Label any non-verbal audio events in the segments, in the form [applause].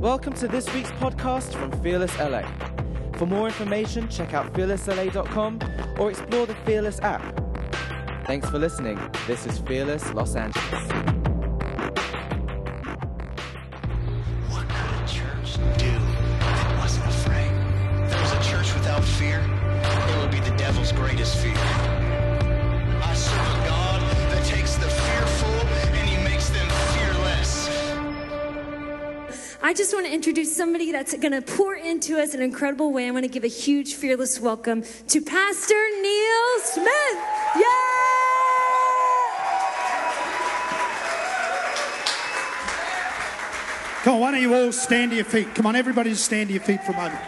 Welcome to this week's podcast from Fearless LA. For more information, check out fearlessla.com or explore the Fearless app. Thanks for listening. This is Fearless Los Angeles. I just want to introduce somebody that's going to pour into us in an incredible way. I want to give a huge, fearless welcome to Pastor Neil Smith. Yay! Come on, why don't you all stand to your feet? Come on, everybody stand to your feet for a moment.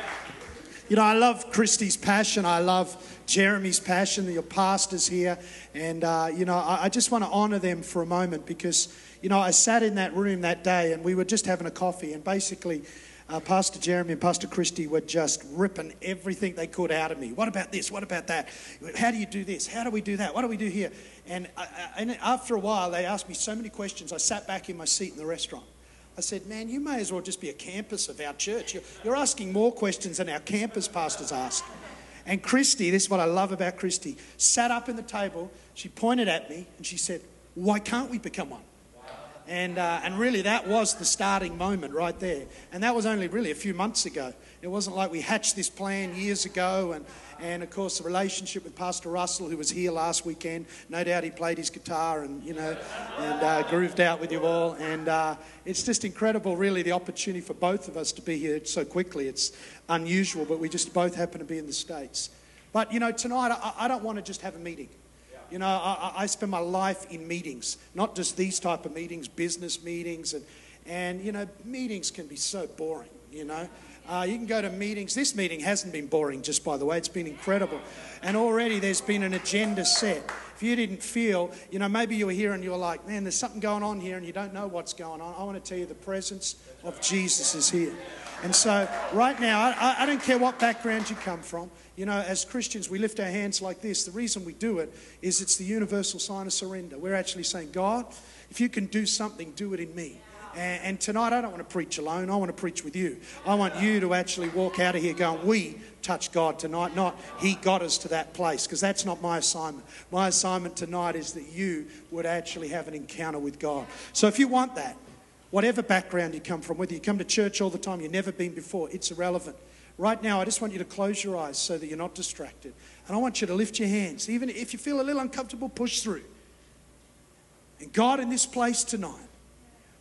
You know, I love Christy's passion. I love Jeremy's passion, your pastors here. And, uh, you know, I, I just want to honor them for a moment because, you know, I sat in that room that day and we were just having a coffee. And basically, uh, Pastor Jeremy and Pastor Christy were just ripping everything they could out of me. What about this? What about that? How do you do this? How do we do that? What do we do here? And, I, and after a while, they asked me so many questions. I sat back in my seat in the restaurant. I said, man, you may as well just be a campus of our church. You're, you're asking more questions than our campus pastors ask. And Christy, this is what I love about Christy, sat up in the table, she pointed at me, and she said, why can't we become one? And, uh, and really, that was the starting moment right there. And that was only really a few months ago. It wasn't like we hatched this plan years ago. And, and of course, the relationship with Pastor Russell, who was here last weekend, no doubt he played his guitar and, you know, and uh, grooved out with you all. And uh, it's just incredible, really, the opportunity for both of us to be here so quickly. It's unusual, but we just both happen to be in the States. But, you know, tonight, I, I don't want to just have a meeting. You know, I, I spend my life in meetings, not just these type of meetings, business meetings, and, and you know, meetings can be so boring, you know. Uh, you can go to meetings. This meeting hasn't been boring, just by the way. It's been incredible. And already there's been an agenda set. If you didn't feel, you know, maybe you were here and you were like, man, there's something going on here and you don't know what's going on. I want to tell you the presence of Jesus is here. And so, right now, I, I don't care what background you come from. You know, as Christians, we lift our hands like this. The reason we do it is it's the universal sign of surrender. We're actually saying, God, if you can do something, do it in me. And, and tonight, I don't want to preach alone. I want to preach with you. I want you to actually walk out of here going, We touch God tonight, not He got us to that place, because that's not my assignment. My assignment tonight is that you would actually have an encounter with God. So if you want that, whatever background you come from, whether you come to church all the time, you've never been before, it's irrelevant. Right now, I just want you to close your eyes so that you're not distracted. And I want you to lift your hands. Even if you feel a little uncomfortable, push through. And God, in this place tonight,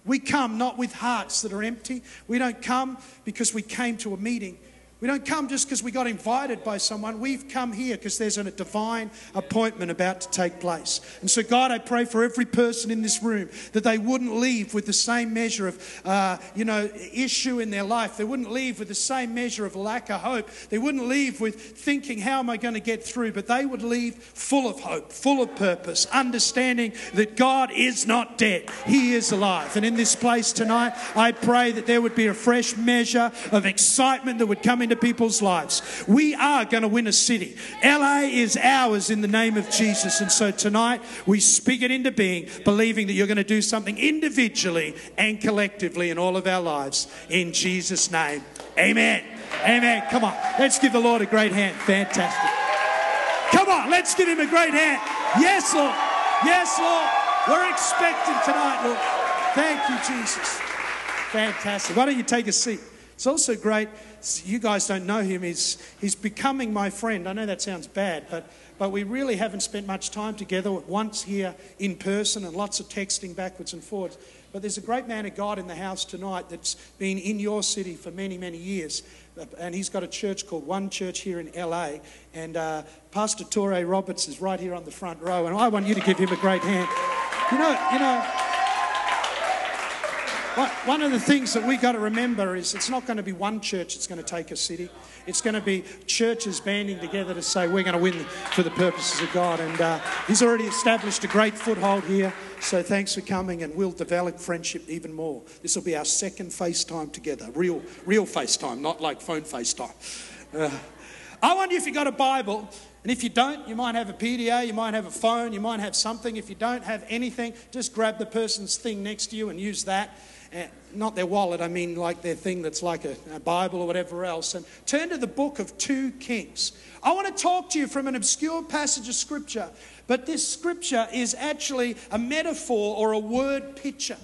we come not with hearts that are empty. We don't come because we came to a meeting. We don't come just because we got invited by someone. We've come here because there's a divine appointment about to take place. And so, God, I pray for every person in this room that they wouldn't leave with the same measure of, uh, you know, issue in their life. They wouldn't leave with the same measure of lack of hope. They wouldn't leave with thinking, how am I going to get through? But they would leave full of hope, full of purpose, understanding that God is not dead. He is alive. And in this place tonight, I pray that there would be a fresh measure of excitement that would come into people's lives. We are going to win a city. LA is ours in the name of Jesus. And so tonight we speak it into being, believing that you're going to do something individually and collectively in all of our lives. In Jesus' name. Amen. Amen. Come on. Let's give the Lord a great hand. Fantastic. Come on. Let's give him a great hand. Yes, Lord. Yes, Lord. We're expecting tonight, Lord. Thank you, Jesus. Fantastic. Why don't you take a seat? It's also great. You guys don't know him. He's, he's becoming my friend. I know that sounds bad, but, but we really haven't spent much time together. Once here in person and lots of texting backwards and forwards. But there's a great man of God in the house tonight that's been in your city for many, many years. And he's got a church called One Church here in LA. And uh, Pastor Touré Roberts is right here on the front row. And I want you to give him a great hand. You know, you know, one of the things that we've got to remember is it's not going to be one church that's going to take a city. It's going to be churches banding together to say we're going to win for the purposes of God. And uh, he's already established a great foothold here. So thanks for coming, and we'll develop friendship even more. This will be our second FaceTime together, real, real FaceTime, not like phone FaceTime. Uh, I wonder if you got a Bible. And if you don't, you might have a PDA, you might have a phone, you might have something. If you don't have anything, just grab the person's thing next to you and use that. Uh, not their wallet, I mean like their thing that's like a, a Bible or whatever else, and turn to the book of 2 Kings. I want to talk to you from an obscure passage of scripture, but this scripture is actually a metaphor or a word picture.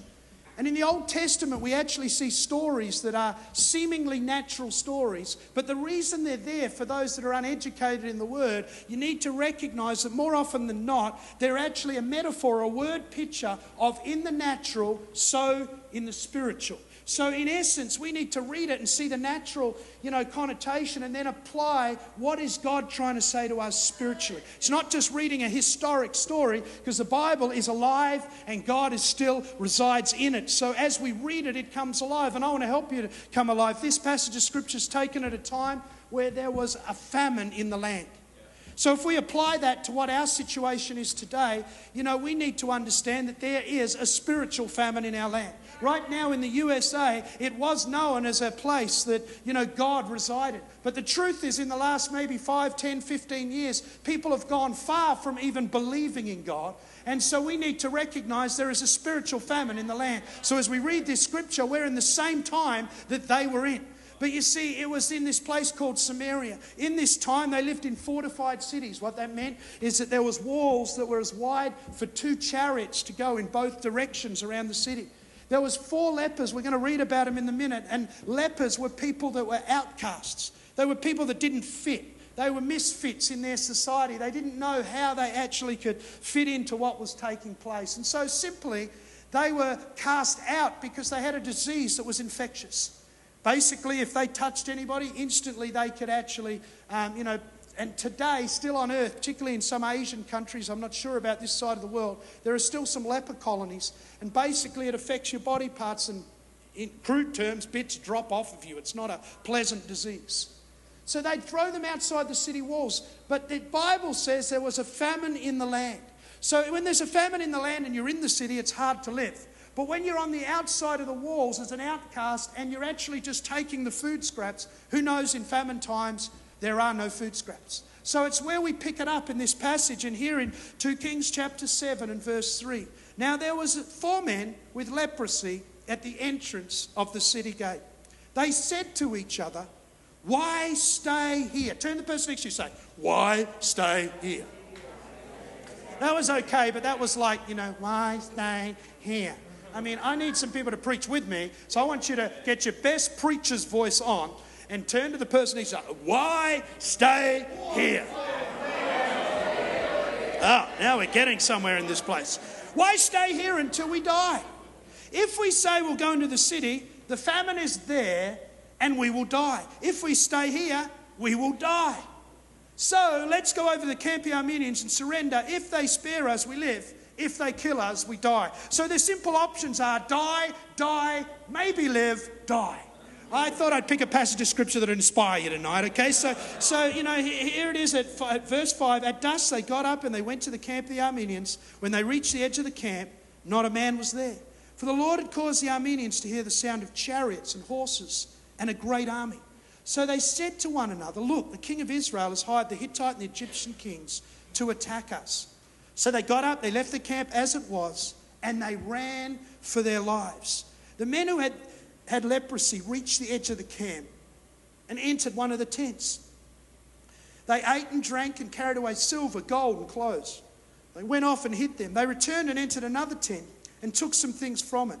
And in the Old Testament, we actually see stories that are seemingly natural stories. But the reason they're there for those that are uneducated in the Word, you need to recognize that more often than not, they're actually a metaphor, a word picture of in the natural, so in the spiritual. So, in essence, we need to read it and see the natural, you know, connotation and then apply what is God trying to say to us spiritually. It's not just reading a historic story because the Bible is alive and God is still resides in it. So, as we read it, it comes alive. And I want to help you to come alive. This passage of scripture is taken at a time where there was a famine in the land. So, if we apply that to what our situation is today, you know, we need to understand that there is a spiritual famine in our land. Right now in the USA, it was known as a place that, you know, God resided. But the truth is, in the last maybe 5, 10, 15 years, people have gone far from even believing in God. And so we need to recognize there is a spiritual famine in the land. So as we read this scripture, we're in the same time that they were in. But you see, it was in this place called Samaria. In this time, they lived in fortified cities. What that meant is that there was walls that were as wide for two chariots to go in both directions around the city. There was four lepers. We're going to read about them in a minute. And lepers were people that were outcasts. They were people that didn't fit. They were misfits in their society. They didn't know how they actually could fit into what was taking place. And so simply, they were cast out because they had a disease that was infectious. Basically, if they touched anybody, instantly they could actually, um, you know, and today, still on earth, particularly in some Asian countries, I'm not sure about this side of the world, there are still some leper colonies. And basically, it affects your body parts, and in crude terms, bits drop off of you. It's not a pleasant disease. So they'd throw them outside the city walls. But the Bible says there was a famine in the land. So when there's a famine in the land and you're in the city, it's hard to live. But when you're on the outside of the walls as an outcast and you're actually just taking the food scraps, who knows in famine times there are no food scraps. So it's where we pick it up in this passage and here in 2 Kings chapter 7 and verse 3. Now there was four men with leprosy at the entrance of the city gate. They said to each other, Why stay here? Turn the person next to you say, Why stay here? That was okay, but that was like, you know, why stay here? I mean, I need some people to preach with me, so I want you to get your best preacher's voice on and turn to the person to you. Why stay here? Oh, now we're getting somewhere in this place. Why stay here until we die? If we say we'll go into the city, the famine is there and we will die. If we stay here, we will die. So let's go over the Camp Arameans and surrender. If they spare us, we live. If they kill us, we die. So the simple options are die, die, maybe live, die. I thought I'd pick a passage of scripture that would inspire you tonight, okay? So, so you know, here it is at, at verse 5. At dusk, they got up and they went to the camp of the Arameans. When they reached the edge of the camp, not a man was there. For the Lord had caused the Arameans to hear the sound of chariots and horses and a great army. So they said to one another, Look, the king of Israel has hired the Hittite and the Egyptian kings to attack us. So they got up, they left the camp as it was, and they ran for their lives. The men who had had leprosy reached the edge of the camp and entered one of the tents. They ate and drank and carried away silver, gold, and clothes. They went off and hid them. They returned and entered another tent and took some things from it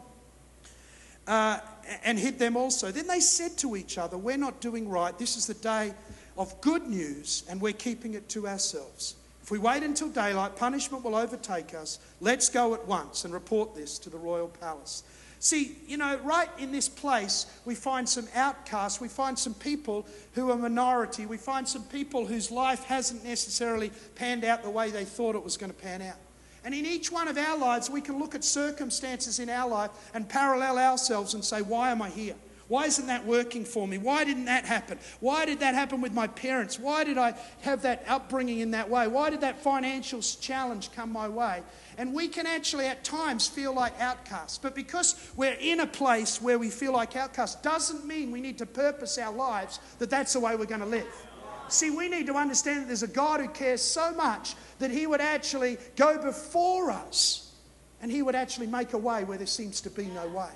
uh, and hid them also. Then they said to each other, We're not doing right. This is the day of good news, and we're keeping it to ourselves. If we wait until daylight, punishment will overtake us. Let's go at once and report this to the royal palace. See, you know, right in this place, we find some outcasts. We find some people who are minority. We find some people whose life hasn't necessarily panned out the way they thought it was going to pan out. And in each one of our lives, we can look at circumstances in our life and parallel ourselves and say, Why am I here? Why isn't that working for me? Why didn't that happen? Why did that happen with my parents? Why did I have that upbringing in that way? Why did that financial challenge come my way? And we can actually at times feel like outcasts. But because we're in a place where we feel like outcasts, doesn't mean we need to purpose our lives that that's the way we're going to live. See, we need to understand that there's a God who cares so much that He would actually go before us and He would actually make a way where there seems to be no way.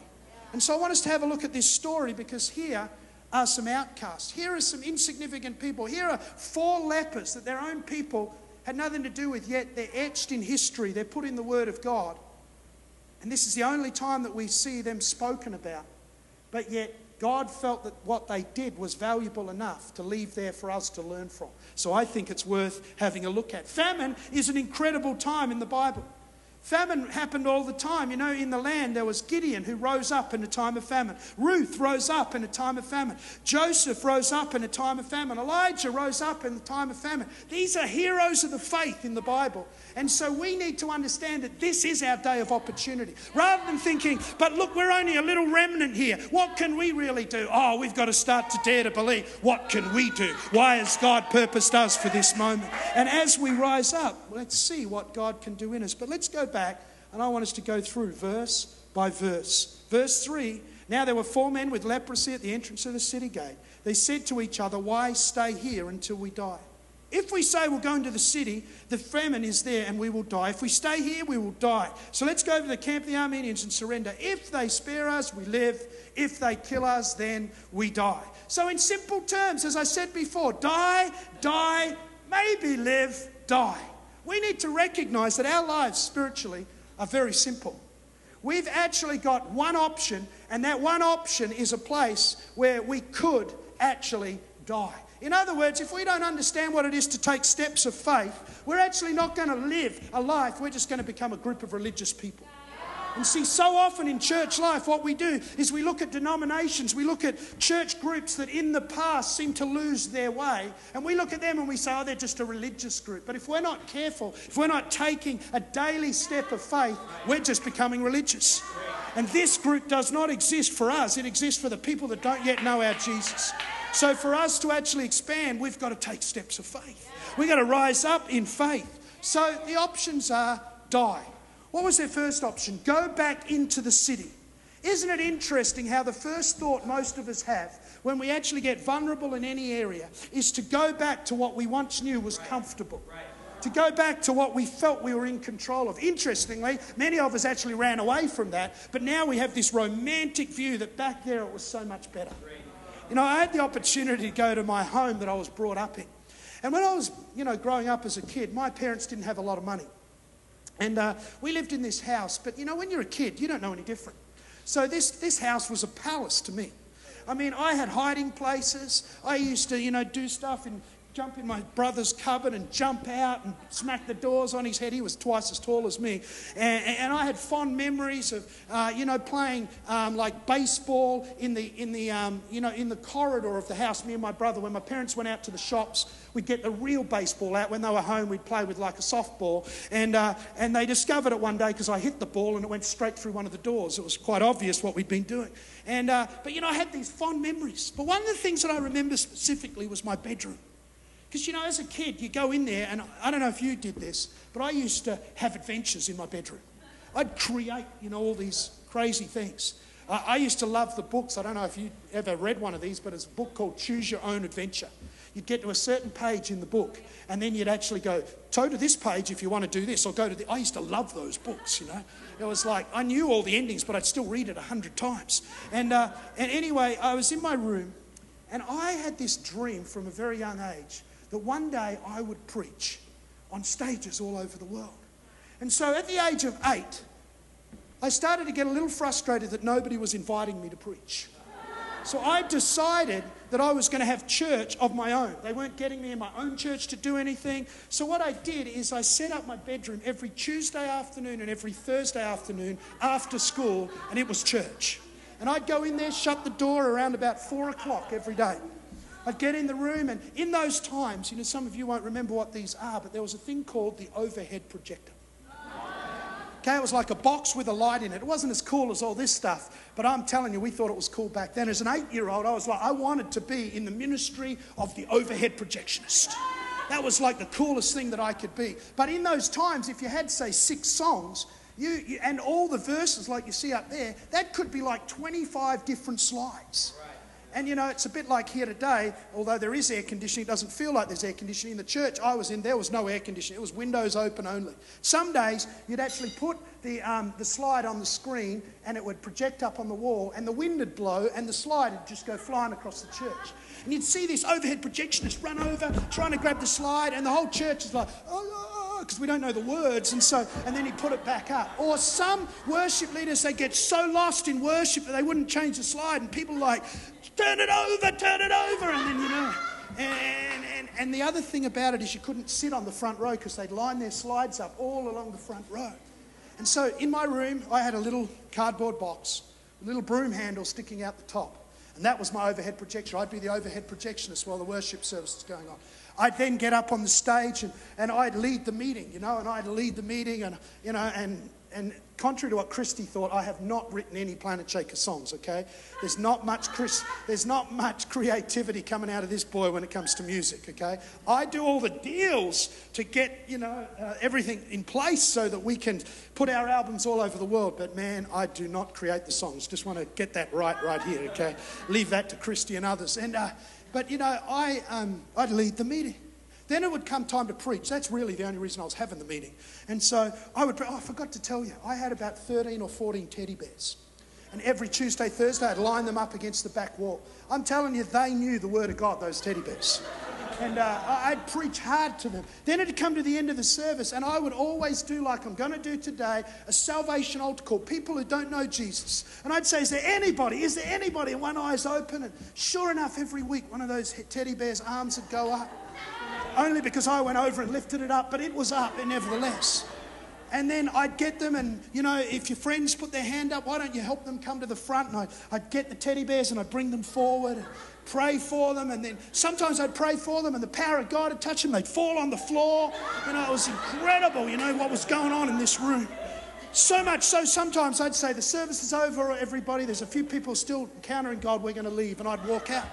And so I want us to have a look at this story because here are some outcasts. Here are some insignificant people. Here are four lepers that their own people had nothing to do with, yet they're etched in history. They're put in the Word of God. And this is the only time that we see them spoken about. But yet, God felt that what they did was valuable enough to leave there for us to learn from. So I think it's worth having a look at. Famine is an incredible time in the Bible. Famine happened all the time. You know, in the land, there was Gideon who rose up in a time of famine. Ruth rose up in a time of famine. Joseph rose up in a time of famine. Elijah rose up in the time of famine. These are heroes of the faith in the Bible. And so we need to understand that this is our day of opportunity. Rather than thinking, but look, we're only a little remnant here. What can we really do? Oh, we've got to start to dare to believe. What can we do? Why has God purposed us for this moment? And as we rise up, let's see what God can do in us. But let's go back, and I want us to go through verse by verse. Verse 3 Now there were four men with leprosy at the entrance of the city gate. They said to each other, Why stay here until we die? If we say we'll go into the city, the famine is there and we will die. If we stay here, we will die. So let's go to the camp of the Arameans and surrender. If they spare us, we live. If they kill us, then we die. So, in simple terms, as I said before, die, die, maybe live, die. We need to recognize that our lives spiritually are very simple. We've actually got one option, and that one option is a place where we could actually die. In other words, if we don't understand what it is to take steps of faith, we're actually not going to live a life, we're just going to become a group of religious people. And see, so often in church life, what we do is we look at denominations, we look at church groups that in the past seem to lose their way, and we look at them and we say, oh, they're just a religious group. But if we're not careful, if we're not taking a daily step of faith, we're just becoming religious. And this group does not exist for us, it exists for the people that don't yet know our Jesus. So for us to actually expand, we've got to take steps of faith. We've got to rise up in faith. So the options are die. What was their first option? Go back into the city. Isn't it interesting how the first thought most of us have when we actually get vulnerable in any area is to go back to what we once knew was comfortable? To go back to what we felt we were in control of. Interestingly, many of us actually ran away from that, but now we have this romantic view that back there it was so much better. You know, I had the opportunity to go to my home that I was brought up in. And when I was, you know, growing up as a kid, my parents didn't have a lot of money. And uh, we lived in this house, but you know, when you're a kid, you don't know any different. So this, this house was a palace to me. I mean, I had hiding places. I used to, you know, do stuff in jump in my brother's cupboard and jump out and smack the doors on his head. He was twice as tall as me. And, and I had fond memories of, uh, you know, playing um, like baseball in the, in, the, um, you know, in the corridor of the house, me and my brother. When my parents went out to the shops, we'd get the real baseball out. When they were home, we'd play with like a softball. And, uh, and they discovered it one day because I hit the ball and it went straight through one of the doors. It was quite obvious what we'd been doing. And, uh, but, you know, I had these fond memories. But one of the things that I remember specifically was my bedroom. Because, you know, as a kid, you go in there, and I don't know if you did this, but I used to have adventures in my bedroom. I'd create, you know, all these crazy things. I, used to love the books. I don't know if you ever read one of these, but it's a book called Choose Your Own Adventure. You'd get to a certain page in the book, and then you'd actually go, go to this page if you want to do this, or go to the. I used to love those books, you know. It was like, I knew all the endings, but I'd still read it a hundred times. And, uh, and anyway, I was in my room, and I had this dream from a very young age that one day I would preach on stages all over the world. And so at the age of eight, I started to get a little frustrated that nobody was inviting me to preach. So I decided that I was going to have church of my own. They weren't getting me in my own church to do anything. So what I did is I set up my bedroom every Tuesday afternoon and every Thursday afternoon after school, and it was church. And I'd go in there, shut the door around about four o'clock every day. I'd get in the room, and in those times, you know, some of you won't remember what these are, but there was a thing called the overhead projector. Okay, it was like a box with a light in it. It wasn't as cool as all this stuff, but I'm telling you, we thought it was cool back then. As an eight year old, I was like, I wanted to be in the ministry of the overhead projectionist. That was like the coolest thing that I could be. But in those times, if you had, say, six songs, you, you, and all the verses like you see up there, that could be like 25 different slides. And you know, it's a bit like here today, although there is air conditioning, it doesn't feel like there's air conditioning. In the church I was in, there was no air conditioning, it was windows open only. Some days you'd actually put the, um, the slide on the screen and it would project up on the wall, and the wind would blow, and the slide would just go flying across the church. And you'd see this overhead projectionist run over, trying to grab the slide, and the whole church is like, oh, because we don't know the words, and so, and then he'd put it back up. Or some worship leaders, they get so lost in worship that they wouldn't change the slide, and people like, turn it over, turn it over, and then, you know. And, and, and the other thing about it is you couldn't sit on the front row because they'd line their slides up all along the front row. And so in my room, I had a little cardboard box, a little broom handle sticking out the top. And that was my overhead projector. I'd be the overhead projectionist while the worship service was going on. I'd then get up on the stage and, and I'd lead the meeting, you know, and I'd lead the meeting and, you know, and, and contrary to what Christy thought, I have not written any Planet Shaker songs, okay? There's not much Chris, there's not much creativity coming out of this boy when it comes to music, okay? I do all the deals to get, you know, uh, everything in place so that we can put our albums all over the world, but man, I do not create the songs. Just want to get that right right here, okay? Leave that to Christy and others. And uh, but you know, I um, I'd lead the meeting. Then it would come time to preach. That's really the only reason I was having the meeting. And so I would, oh, I forgot to tell you, I had about 13 or 14 teddy bears. And every Tuesday, Thursday, I'd line them up against the back wall. I'm telling you, they knew the word of God, those teddy bears. And uh, I'd preach hard to them. Then it'd come to the end of the service, and I would always do like I'm going to do today a salvation altar call, people who don't know Jesus. And I'd say, Is there anybody? Is there anybody? And one eye's open. And sure enough, every week, one of those teddy bears' arms would go up only because I went over and lifted it up, but it was up nevertheless. And then I'd get them, and you know, if your friends put their hand up, why don't you help them come to the front? And I'd, I'd get the teddy bears and I'd bring them forward, and pray for them, and then sometimes I'd pray for them, and the power of God would touch them. They'd fall on the floor. You know, it was incredible, you know, what was going on in this room. So much so, sometimes I'd say, The service is over, everybody. There's a few people still encountering God, we're going to leave. And I'd walk out.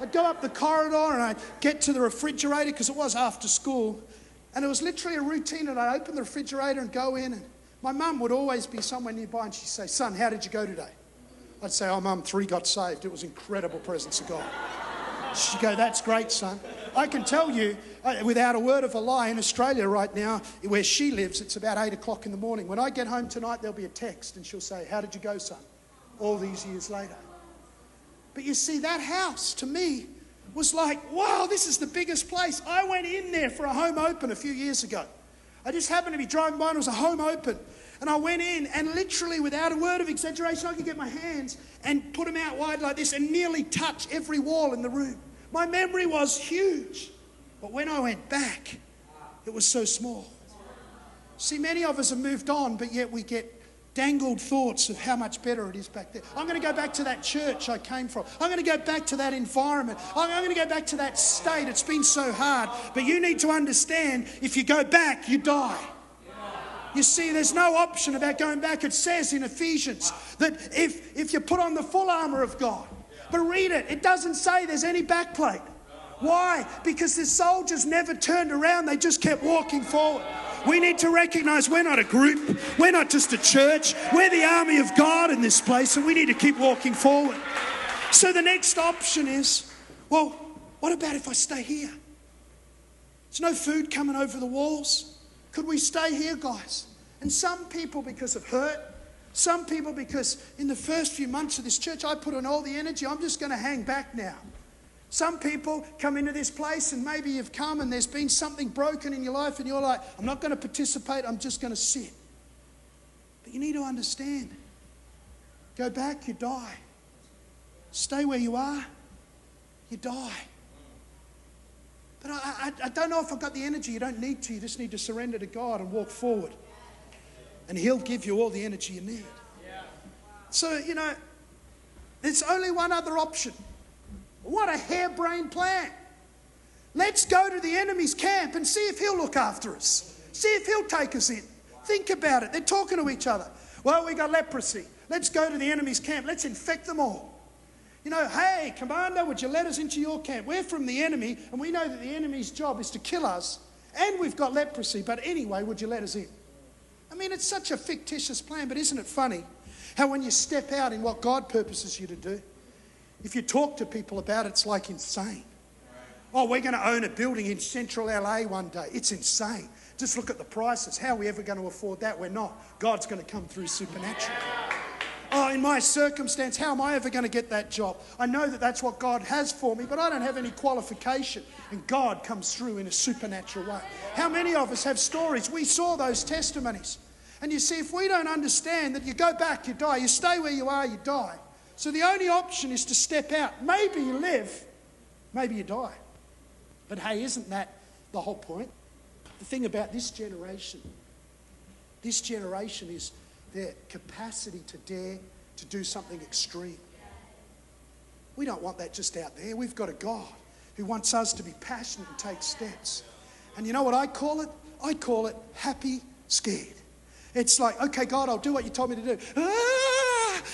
I'd go up the corridor and I'd get to the refrigerator because it was after school. And it was literally a routine. And I'd open the refrigerator and go in. And my mum would always be somewhere nearby and she'd say, Son, how did you go today? I'd say, Oh, mum, three got saved. It was incredible presence of God. She'd go, That's great, son. I can tell you, uh, without a word of a lie, in Australia right now, where she lives, it's about eight o'clock in the morning. When I get home tonight, there'll be a text and she'll say, How did you go, son? All these years later. But you see, that house to me was like, wow, this is the biggest place. I went in there for a home open a few years ago. I just happened to be driving by and it was a home open. And I went in and literally, without a word of exaggeration, I could get my hands and put them out wide like this and nearly touch every wall in the room. My memory was huge. But when I went back, it was so small. See, many of us have moved on, but yet we get dangled thoughts of how much better it is back there. I'm going to go back to that church I came from. I'm going to go back to that environment. I'm going to go back to that state. It's been so hard. But you need to understand if you go back, you die. You see, there's no option about going back. It says in Ephesians that if, if you put on the full armor of God, but read it, it doesn't say there's any backplate. Why? Because the soldiers never turned around, they just kept walking forward. We need to recognize we're not a group, we're not just a church, we're the army of God in this place, and we need to keep walking forward. So the next option is well, what about if I stay here? There's no food coming over the walls. Could we stay here, guys? And some people, because of hurt, some people, because in the first few months of this church, I put on all the energy, I'm just going to hang back now. Some people come into this place and maybe you've come and there's been something broken in your life and you're like, I'm not going to participate, I'm just going to sit. But you need to understand go back, you die. Stay where you are, you die. But I, I, I don't know if I've got the energy. You don't need to. You just need to surrender to God and walk forward. And He'll give you all the energy you need. So, you know, there's only one other option. What a harebrained plan. Let's go to the enemy's camp and see if he'll look after us. See if he'll take us in. Think about it. They're talking to each other. Well, we got leprosy. Let's go to the enemy's camp. Let's infect them all. You know, hey, commander, would you let us into your camp? We're from the enemy, and we know that the enemy's job is to kill us, and we've got leprosy, but anyway, would you let us in? I mean, it's such a fictitious plan, but isn't it funny how when you step out in what God purposes you to do, If you talk to people about it, it's like insane. Oh, we're going to own a building in central LA one day. It's insane. Just look at the prices. How are we ever going to afford that? We're not. God's going to come through supernaturally. Oh, in my circumstance, how am I ever going to get that job? I know that that's what God has for me, but I don't have any qualification. And God comes through in a supernatural way. How many of us have stories? We saw those testimonies. And you see, if we don't understand that you go back, you die, you stay where you are, you die. So the only option is to step out. Maybe you live, maybe you die. But hey, isn't that the whole point? The thing about this generation, this generation is their capacity to dare to do something extreme. We don't want that just out there. We've got a God who wants us to be passionate and take steps. And you know what I call it? I call it happy scared. It's like, okay, God, I'll do what you told me to do. Ah,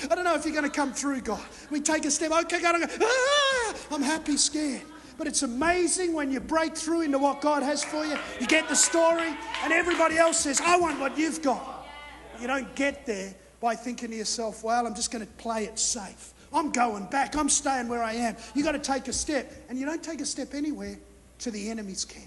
I don't know if you're going to come through, God. We take a step. Okay, God, I'm, ah, I'm happy scared. But it's amazing when you break through into what God has for you. You get the story, and everybody else says, I want what you've got. You don't get there by thinking to yourself, well, I'm just going to play it safe. I'm going back. I'm staying where I am. You've got to take a step. And you don't take a step anywhere to the enemy's camp.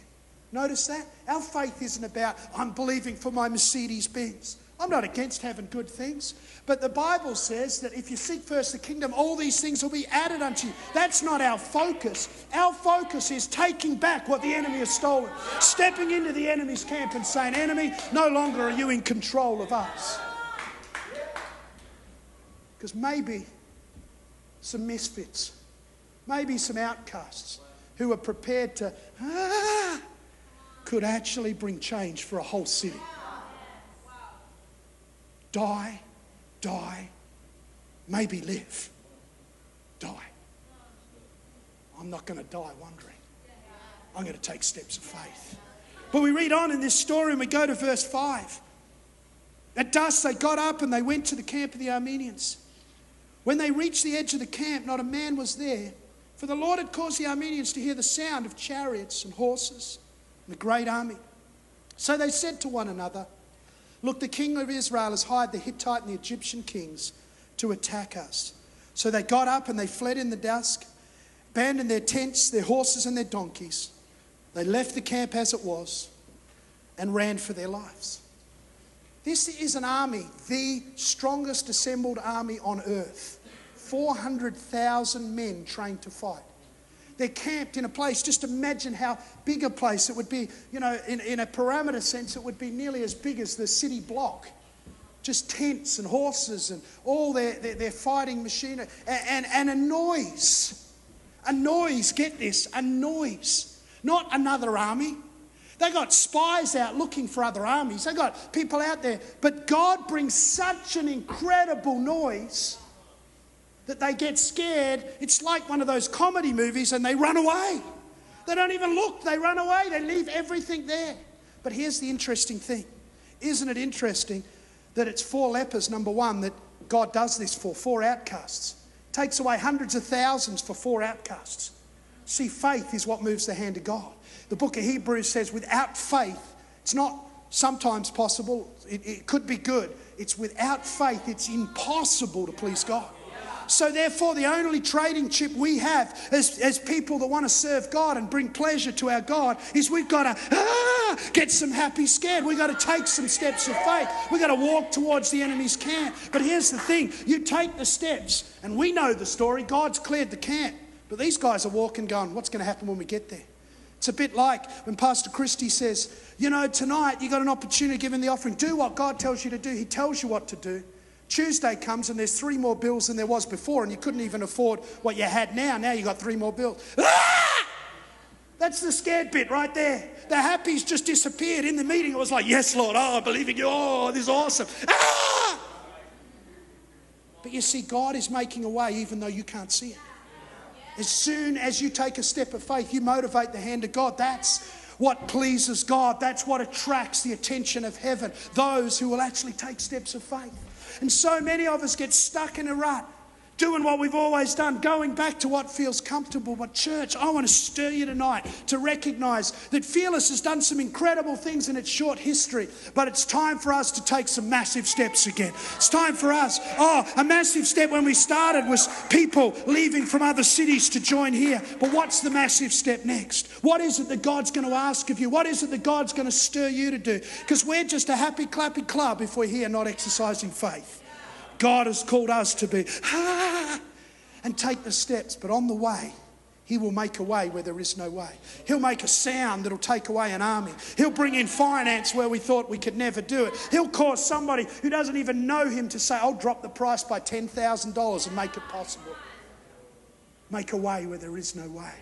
Notice that? Our faith isn't about, I'm believing for my Mercedes Benz. I'm not against having good things. But the Bible says that if you seek first the kingdom, all these things will be added unto you. That's not our focus. Our focus is taking back what the enemy has stolen, stepping into the enemy's camp and saying, Enemy, no longer are you in control of us. Because maybe some misfits, maybe some outcasts who are prepared to, ah, could actually bring change for a whole city. Die, die, maybe live. Die. I'm not going to die wondering. I'm going to take steps of faith. But we read on in this story and we go to verse 5. At dusk, they got up and they went to the camp of the Arameans. When they reached the edge of the camp, not a man was there, for the Lord had caused the Arameans to hear the sound of chariots and horses and a great army. So they said to one another, Look, the king of Israel has hired the Hittite and the Egyptian kings to attack us. So they got up and they fled in the dusk, abandoned their tents, their horses, and their donkeys. They left the camp as it was and ran for their lives. This is an army, the strongest assembled army on earth. 400,000 men trained to fight. They're camped in a place. Just imagine how big a place it would be. You know, in, in a parameter sense, it would be nearly as big as the city block. Just tents and horses and all their, their, their fighting machinery. And, and, and a noise. A noise, get this, a noise. Not another army. They got spies out looking for other armies. They got people out there. But God brings such an incredible noise that they get scared. It's like one of those comedy movies and they run away. They don't even look, they run away. They leave everything there. But here's the interesting thing. Isn't it interesting that it's four lepers, number one, that God does this for? Four outcasts. Takes away hundreds of thousands for four outcasts. See, faith is what moves the hand of God. The book of Hebrews says, without faith, it's not sometimes possible, it, it could be good. It's without faith, it's impossible to please God. So, therefore, the only trading chip we have as, as people that want to serve God and bring pleasure to our God is we've got to ah, get some happy scared. We've got to take some steps of faith. We've got to walk towards the enemy's camp. But here's the thing you take the steps, and we know the story. God's cleared the camp. But these guys are walking, going, What's going to happen when we get there? It's a bit like when Pastor Christie says, You know, tonight you got an opportunity given the offering. Do what God tells you to do. He tells you what to do. Tuesday comes and there's three more bills than there was before, and you couldn't even afford what you had now. Now you got three more bills. Ah! That's the scared bit right there. The happy's just disappeared. In the meeting, it was like, Yes, Lord, oh, I believe in you. Oh, this is awesome. Ah! But you see, God is making a way even though you can't see it. As soon as you take a step of faith, you motivate the hand of God. That's what pleases God. That's what attracts the attention of heaven. Those who will actually take steps of faith. And so many of us get stuck in a rut doing what we've always done, going back to what feels comfortable. But, church, I want to stir you tonight to recognize that Fearless has done some incredible things in its short history, but it's time for us to take some massive steps again. It's time for us. Oh, a massive step when we started was people leaving from other cities to join here. But what's the massive step next? What is it that God's going to ask of you? What is it that God's going to stir you to do? Because we're just a happy, clappy club if we're here not exercising faith. God has called us to be, and take the steps. But on the way, He will make a way where there is no way. He'll make a sound that'll take away an army. He'll bring in finance where we thought we could never do it. He'll cause somebody who doesn't even know Him to say, I'll drop the price by $10,000 and make it possible. Make a way where there is no way.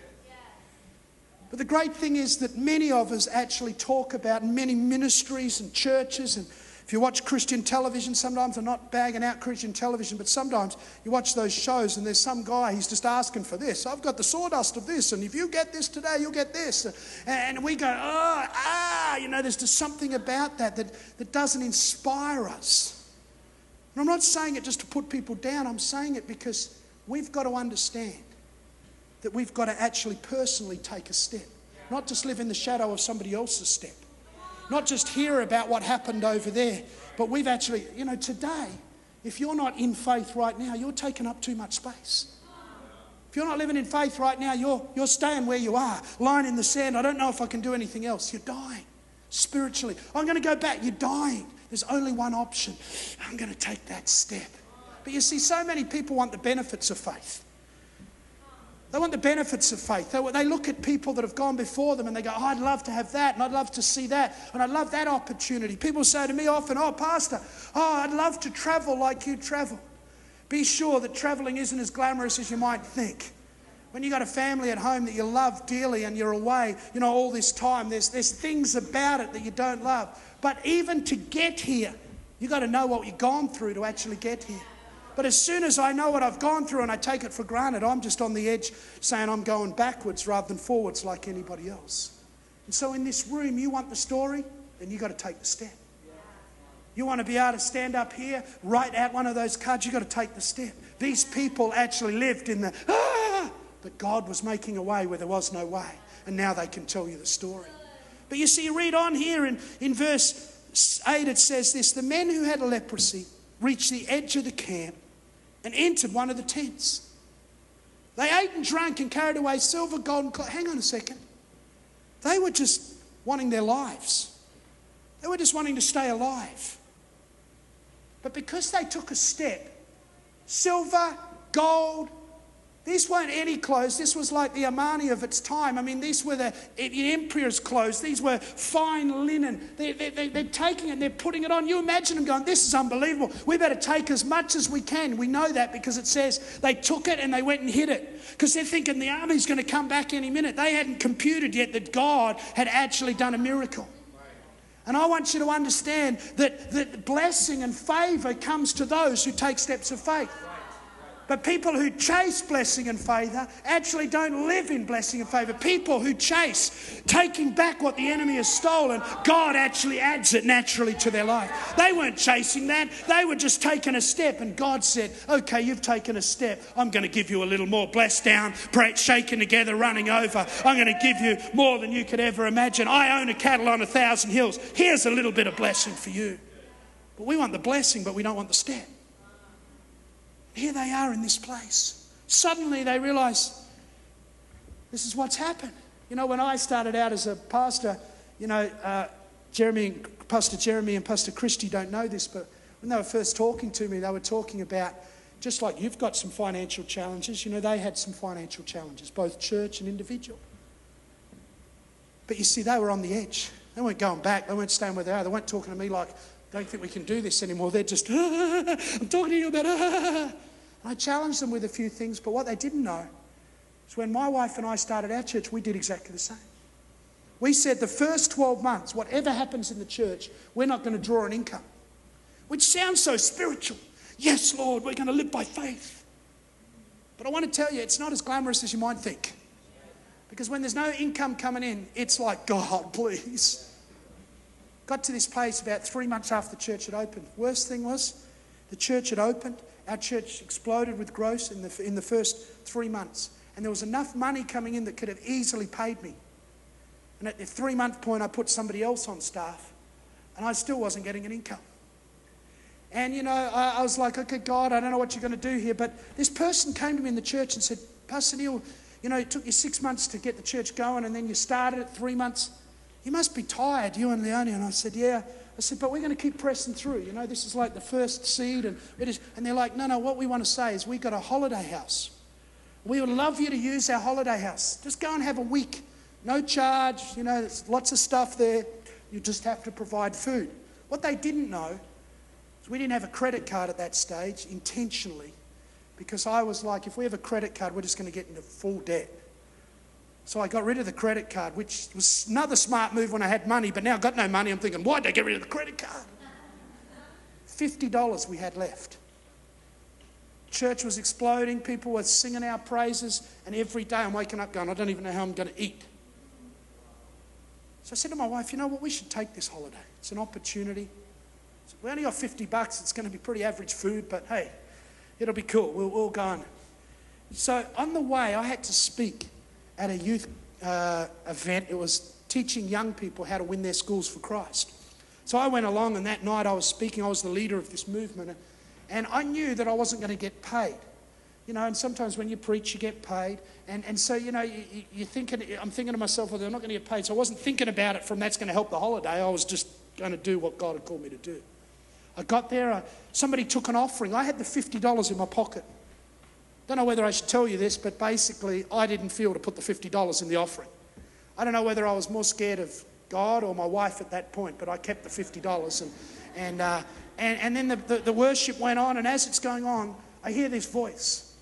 But the great thing is that many of us actually talk about many ministries and churches and if you watch Christian television, sometimes I'm not bagging out Christian television, but sometimes you watch those shows and there's some guy, he's just asking for this. I've got the sawdust of this, and if you get this today, you'll get this. And we go, oh, ah, you know, there's just something about that that, that doesn't inspire us. And I'm not saying it just to put people down, I'm saying it because we've got to understand that we've got to actually personally take a step, not just live in the shadow of somebody else's step. Not just hear about what happened over there, but we've actually, you know, today, if you're not in faith right now, you're taking up too much space. If you're not living in faith right now, you're, you're staying where you are, lying in the sand. I don't know if I can do anything else. You're dying spiritually. I'm going to go back. You're dying. There's only one option. I'm going to take that step. But you see, so many people want the benefits of faith. They want the benefits of faith. They, they look at people that have gone before them and they go, oh, I'd love to have that and I'd love to see that and I'd love that opportunity. People say to me often, Oh, Pastor, oh, I'd love to travel like you travel. Be sure that traveling isn't as glamorous as you might think. When you've got a family at home that you love dearly and you're away, you know, all this time, there's, there's things about it that you don't love. But even to get here, you've got to know what you've gone through to actually get here. But as soon as I know what I've gone through and I take it for granted, I'm just on the edge saying I'm going backwards rather than forwards like anybody else. And so in this room, you want the story, then you've got to take the step. You want to be able to stand up here, write out one of those cards, you've got to take the step. These people actually lived in the, ah, but God was making a way where there was no way. And now they can tell you the story. But you see, read on here in, in verse 8, it says this The men who had leprosy reached the edge of the camp and entered one of the tents. They ate and drank and carried away silver, gold, and cloth. Hang on a second. They were just wanting their lives. They were just wanting to stay alive. But because they took a step, silver, gold, these weren't any clothes. This was like the Armani of its time. I mean, these were the, the emperor's clothes. These were fine linen. They, they, they, they're taking it and they're putting it on. You imagine them going, This is unbelievable. We better take as much as we can. We know that because it says they took it and they went and hid it. Because they're thinking the army's going to come back any minute. They hadn't computed yet that God had actually done a miracle. And I want you to understand that, that blessing and favor comes to those who take steps of faith. But people who chase blessing and favour actually don't live in blessing and favour. People who chase taking back what the enemy has stolen, God actually adds it naturally to their life. They weren't chasing that, they were just taking a step. And God said, Okay, you've taken a step. I'm going to give you a little more. Blessed down, shaking together, running over. I'm going to give you more than you could ever imagine. I own a cattle on a thousand hills. Here's a little bit of blessing for you. But we want the blessing, but we don't want the step. Here they are in this place. Suddenly they realize this is what's happened. You know, when I started out as a pastor, you know, uh, Jeremy, Pastor Jeremy and Pastor Christie don't know this, but when they were first talking to me, they were talking about just like you've got some financial challenges, you know, they had some financial challenges, both church and individual. But you see, they were on the edge. They weren't going back. They weren't staying where they are. They weren't talking to me like, don't think we can do this anymore. They're just, ah, I'm talking to you about, ah. I challenged them with a few things, but what they didn't know is when my wife and I started our church, we did exactly the same. We said the first 12 months, whatever happens in the church, we're not going to draw an income, which sounds so spiritual. Yes, Lord, we're going to live by faith. But I want to tell you, it's not as glamorous as you might think. Because when there's no income coming in, it's like, God, [laughs] please. Got to this place about three months after the church had opened. Worst thing was, the church had opened our church exploded with growth in the, in the first three months. And there was enough money coming in that could have easily paid me. And at the three month point, I put somebody else on staff, and I still wasn't getting an income. And, you know, I, I was like, okay, God, I don't know what you're going to do here. But this person came to me in the church and said, Pastor Neil, you know, it took you six months to get the church going, and then you started it three months. You must be tired, you and Leonie. And I said, Yeah. I said, but we're going to keep pressing through. You know, this is like the first seed. And, it is, and they're like, no, no, what we want to say is we've got a holiday house. We would love you to use our holiday house. Just go and have a week. No charge. You know, there's lots of stuff there. You just have to provide food. What they didn't know is we didn't have a credit card at that stage intentionally because I was like, if we have a credit card, we're just going to get into full debt. So I got rid of the credit card, which was another smart move when I had money, but now I've got no money. I'm thinking, why'd I get rid of the credit card? $50 we had left. Church was exploding, people were singing our praises, and every day I'm waking up going, I don't even know how I'm going to eat. So I said to my wife, you know what, we should take this holiday. It's an opportunity. We only got 50 bucks, it's going to be pretty average food, but hey, it'll be cool. We'll, we'll go on. So on the way, I had to speak at a youth uh, event. It was teaching young people how to win their schools for Christ. So I went along, and that night I was speaking. I was the leader of this movement, and I knew that I wasn't going to get paid. You know, and sometimes when you preach, you get paid. And, and so, you know, you, you're thinking, I'm thinking to myself, well, they're not going to get paid. So I wasn't thinking about it from that's going to help the holiday. I was just going to do what God had called me to do. I got there, uh, somebody took an offering. I had the $50 in my pocket. I don't know whether I should tell you this, but basically, I didn't feel to put the $50 in the offering. I don't know whether I was more scared of God or my wife at that point, but I kept the $50. And, and, uh, and, and then the, the, the worship went on, and as it's going on, I hear this voice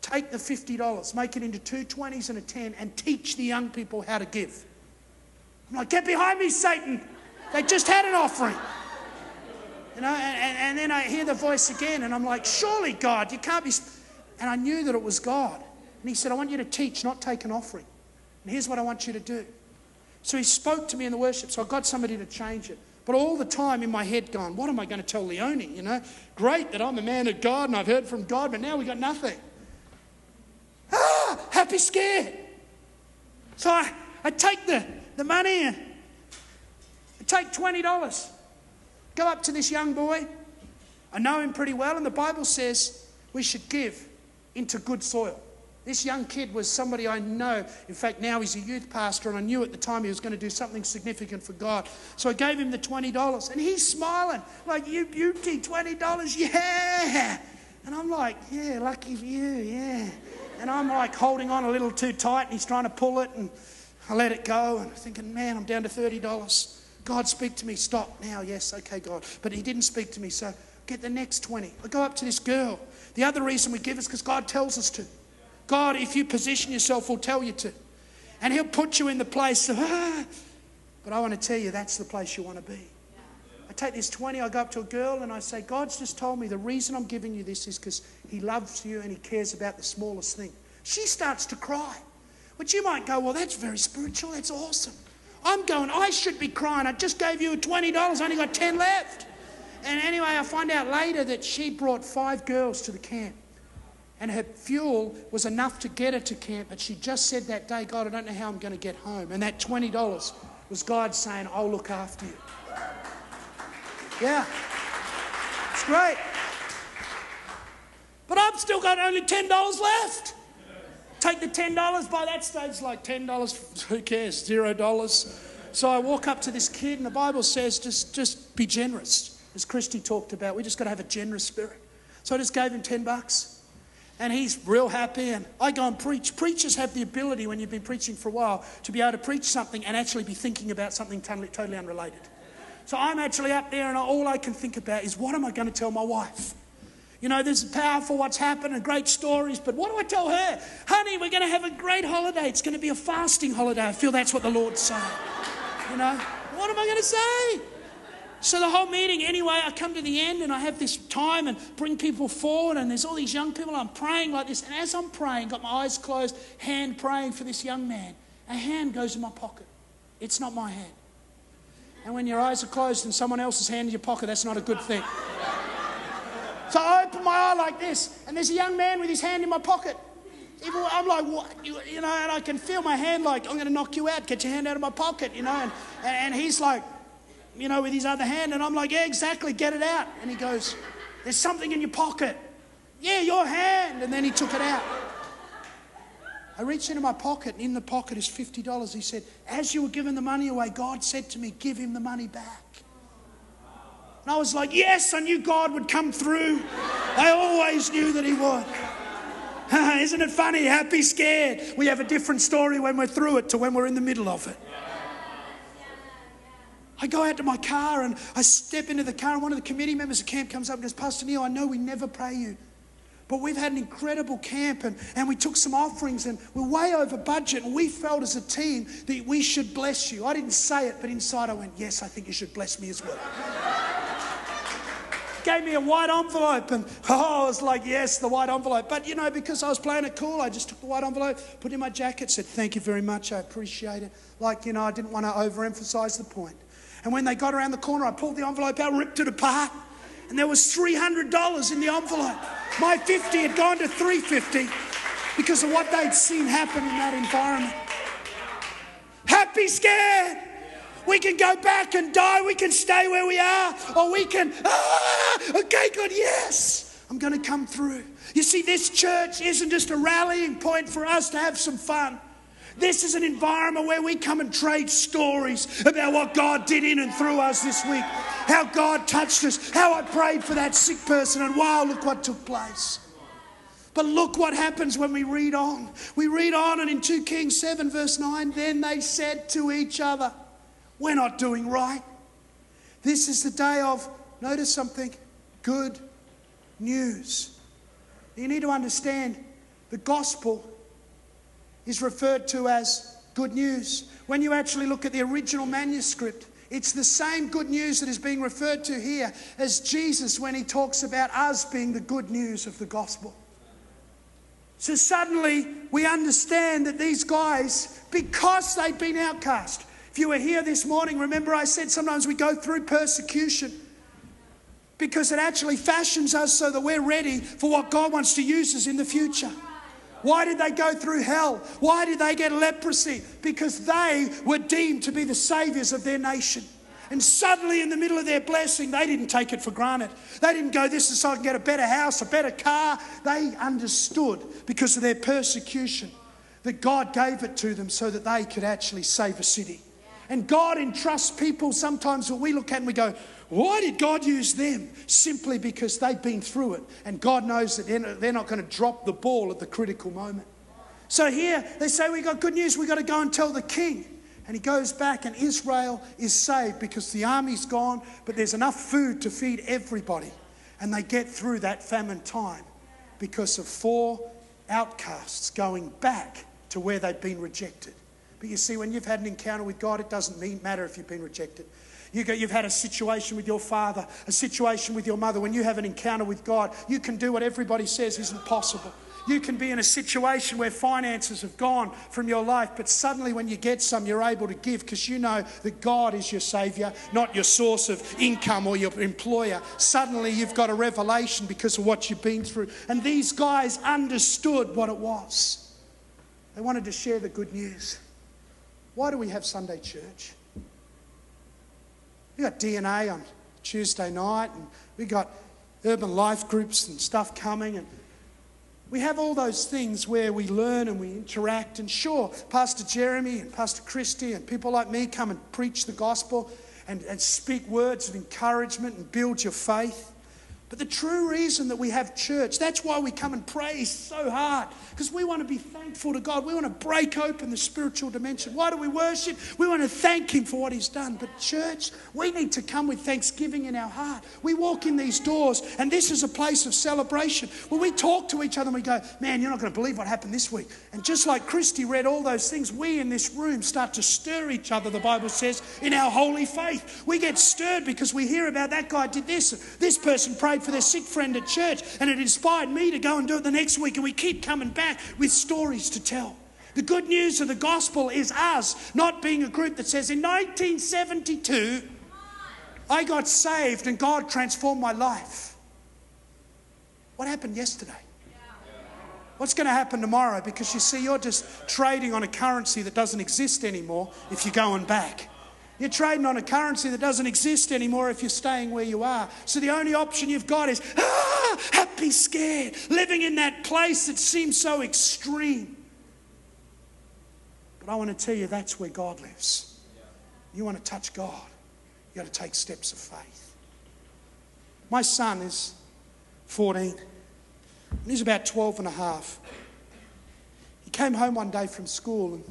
take the $50, make it into two 20s and a 10, and teach the young people how to give. I'm like, get behind me, Satan. They just had an offering. You know, and, and, and then I hear the voice again, and I'm like, surely, God, you can't be. And I knew that it was God. And he said, I want you to teach, not take an offering. And here's what I want you to do. So he spoke to me in the worship, so I got somebody to change it. But all the time in my head going, what am I going to tell Leonie? You know, great that I'm a man of God and I've heard from God, but now we got nothing. Ah, happy scared. So I, I take the, the money I take $20. Go up to this young boy. I know him pretty well, and the Bible says we should give into good soil. This young kid was somebody I know. In fact, now he's a youth pastor, and I knew at the time he was going to do something significant for God. So I gave him the $20, and he's smiling, like, You beauty, $20, yeah. And I'm like, Yeah, lucky for you, yeah. And I'm like holding on a little too tight, and he's trying to pull it, and I let it go, and I'm thinking, Man, I'm down to $30. God, speak to me. Stop now. Yes, okay, God. But he didn't speak to me, so get the next 20. I go up to this girl. The other reason we give is because God tells us to. God, if you position yourself, will tell you to. And He'll put you in the place of, ah. But I want to tell you, that's the place you want to be. I take this 20, I go up to a girl and I say, God's just told me the reason I'm giving you this is because He loves you and He cares about the smallest thing. She starts to cry. Which you might go, well, that's very spiritual, that's awesome. I'm going, I should be crying. I just gave you $20, I only got 10 left. And anyway, I find out later that she brought five girls to the camp. And her fuel was enough to get her to camp, but she just said that day, God, I don't know how I'm going to get home. And that $20 was God saying, I'll look after you. Yeah. It's great. But I've still got only $10 left. Take the $10, by that stage, like $10, [laughs] who cares? Zero dollars. So I walk up to this kid, and the Bible says, just, just be generous as Christy talked about, we just got to have a generous spirit. So I just gave him 10 bucks. And he's real happy. And I go and preach. Preachers have the ability, when you've been preaching for a while, to be able to preach something and actually be thinking about something totally, totally unrelated. So I'm actually up there, and all I can think about is what am I going to tell my wife? You know, there's powerful what's happened and great stories, but what do I tell her? Honey, we're going to have a great holiday. It's going to be a fasting holiday. I feel that's what the Lord's saying. You know, what am I going to say? So the whole meeting, anyway, I come to the end and I have this time and bring people forward, and there's all these young people. I'm praying like this, and as I'm praying, got my eyes closed, hand praying for this young man, a hand goes in my pocket. It's not my hand. And when your eyes are closed and someone else's hand in your pocket, that's not a good thing. [laughs] So I open my eye like this, and there's a young man with his hand in my pocket. I'm like, what? You, you know, and I can feel my hand like, I'm going to knock you out. Get your hand out of my pocket, you know. And, and he's like, you know, with his other hand. And I'm like, yeah, exactly, get it out. And he goes, there's something in your pocket. Yeah, your hand. And then he took it out. I reached into my pocket, and in the pocket is $50. He said, As you were giving the money away, God said to me, Give him the money back. And I was like, Yes, I knew God would come through. I always knew that He would. [laughs] Isn't it funny? Happy, scared. We have a different story when we're through it to when we're in the middle of it. I go out to my car and I step into the car, and one of the committee members of camp comes up and goes, Pastor Neil, I know we never pray you, but we've had an incredible camp and, and we took some offerings and we're way over budget, and we felt as a team that we should bless you. I didn't say it, but inside I went, Yes, I think you should bless me as well [laughs] gave me a white envelope, and [laughs] oh, I was like, yes, the white envelope. But you know, because I was playing it cool, I just took the white envelope, put it in my jacket, said, thank you very much, I appreciate it. Like, you know, I didn't want to overemphasize the point. And when they got around the corner, I pulled the envelope out, ripped it apart, and there was $300 in the envelope. My 50 had gone to 350 because of what they'd seen happen in that environment. Happy, scared. We can go back and die. We can stay where we are. Or we can, ah, okay, good, yes, I'm going to come through. You see, this church isn't just a rallying point for us to have some fun. This is an environment where we come and trade stories about what God did in and through us this week, how God touched us, how I prayed for that sick person, and wow, look what took place. But look what happens when we read on. We read on, and in 2 Kings 7, verse 9, then they said to each other, we're not doing right. This is the day of, notice something, good news. You need to understand the gospel is referred to as good news. When you actually look at the original manuscript, it's the same good news that is being referred to here as Jesus when he talks about us being the good news of the gospel. So suddenly we understand that these guys, because they've been outcast, if you were here this morning, remember I said sometimes we go through persecution because it actually fashions us so that we're ready for what God wants to use us in the future. Why did they go through hell? Why did they get leprosy? Because they were deemed to be the saviors of their nation. And suddenly, in the middle of their blessing, they didn't take it for granted. They didn't go, This is so I can get a better house, a better car. They understood because of their persecution that God gave it to them so that they could actually save a city. And God entrusts people sometimes what we look at and we go, why did God use them? Simply because they've been through it. And God knows that they're not going to drop the ball at the critical moment. So here they say, We got good news, We've got to go and tell the king. And he goes back, and Israel is saved because the army's gone, but there's enough food to feed everybody. And they get through that famine time because of four outcasts going back to where they'd been rejected. But you see, when you've had an encounter with God, it doesn't matter if you've been rejected. You have had a situation with your father, a situation with your mother. When you have an encounter with God, you can do what everybody says isn't possible. You can be in a situation where finances have gone from your life, but suddenly when you get some, you're able to give because you know that God is your Savior, not your source of income or your employer. Suddenly you've got a revelation because of what you've been through. And these guys understood what it was, they wanted to share the good news. Why do we have Sunday church? We got DNA on Tuesday night, and we got urban life groups and stuff coming, and we have all those things where we learn and we interact. And sure, Pastor Jeremy and Pastor Christy and people like me come and preach the gospel and, and speak words of encouragement and build your faith. But the true reason that we have church, that's why we come and pray so hard, because we want to be thankful to God. We want to break open the spiritual dimension. Why do we worship? We want to thank Him for what He's done. But, church, we need to come with thanksgiving in our heart. We walk in these doors, and this is a place of celebration where we talk to each other and we go, Man, you're not going to believe what happened this week. And just like Christy read all those things, we in this room start to stir each other, the Bible says, in our holy faith. We get stirred because we hear about that guy did this, this person prayed prayed for their sick friend at church, and it inspired me to go and do it the next week. And we keep coming back with stories to tell. The good news of the gospel is us not being a group that says, in 1972, I got saved and God transformed my life. What happened yesterday? What's going to happen tomorrow? Because you see, you're just trading on a currency that doesn't exist anymore if you're going back. You're trading on a currency that doesn't exist anymore if you're staying where you are. So the only option you've got is ah, happy, scared, living in that place that seems so extreme. But I want to tell you that's where God lives. You want to touch God, you got to take steps of faith. My son is 14, and he's about 12 and a half. He came home one day from school, and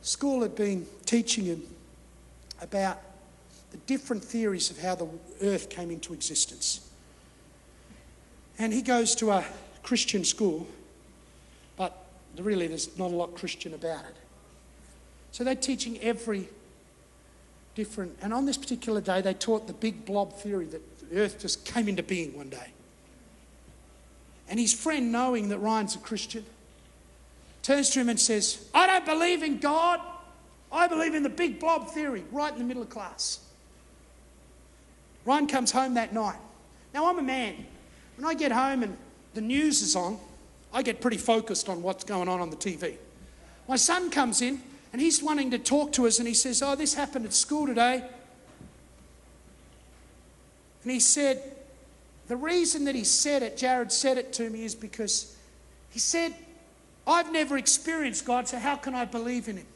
school had been teaching him about the different theories of how the earth came into existence. And he goes to a Christian school, but really there's not a lot Christian about it. So they're teaching every different, and on this particular day, they taught the big blob theory that the earth just came into being one day. And his friend, knowing that Ryan's a Christian, turns to him and says, I don't believe in God. I believe in the big blob theory, right in the middle of class. Ryan comes home that night. Now, I'm a man. When I get home and the news is on, I get pretty focused on what's going on on the TV. My son comes in and he's wanting to talk to us and he says, Oh, this happened at school today. And he said, The reason that he said it, Jared said it to me, is because he said, I've never experienced God, so how can I believe in him?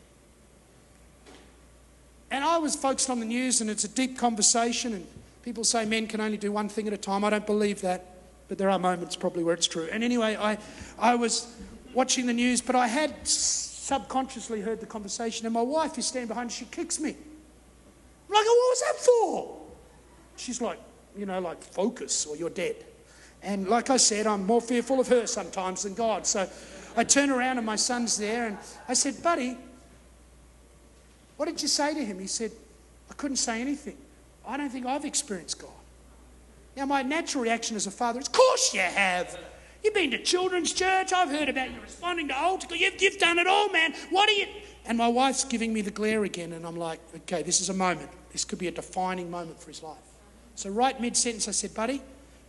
And I was focused on the news, and it's a deep conversation, and people say men can only do one thing at a time. I don't believe that, but there are moments probably where it's true. And anyway, I, I was watching the news, but I had subconsciously heard the conversation, and my wife is standing behind, she kicks me. I'm like, what was that for? She's like, you know, like, focus or you're dead. And like I said, I'm more fearful of her sometimes than God. So I turn around and my son's there, and I said, buddy, what did you say to him? He said, I couldn't say anything. I don't think I've experienced God. Now, my natural reaction as a father is, Of course you have. You've been to children's church. I've heard about you responding to altar. You've, you've done it all, man. What are you. And my wife's giving me the glare again, and I'm like, okay, this is a moment. This could be a defining moment for his life. So, right mid sentence, I said, buddy,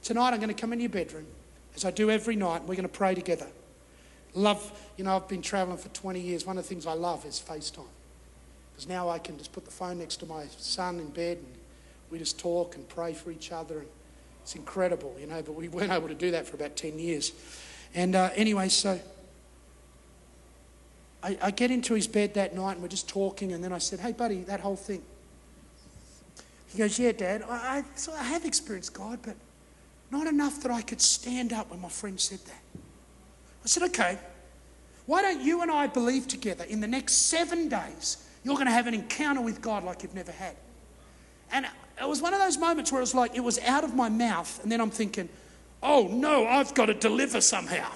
tonight I'm going to come in your bedroom, as I do every night, and we're going to pray together. Love, you know, I've been traveling for 20 years. One of the things I love is FaceTime. Because now I can just put the phone next to my son in bed and we just talk and pray for each other. And it's incredible, you know, but we weren't able to do that for about 10 years. And uh, anyway, so I, I get into his bed that night and we're just talking. And then I said, Hey, buddy, that whole thing. He goes, Yeah, Dad, I, I, so I have experienced God, but not enough that I could stand up when my friend said that. I said, Okay, why don't you and I believe together in the next seven days you're going to have an encounter with God like you've never had. And it was one of those moments where it was like, it was out of my mouth, and then I'm thinking, oh no, I've got to deliver somehow.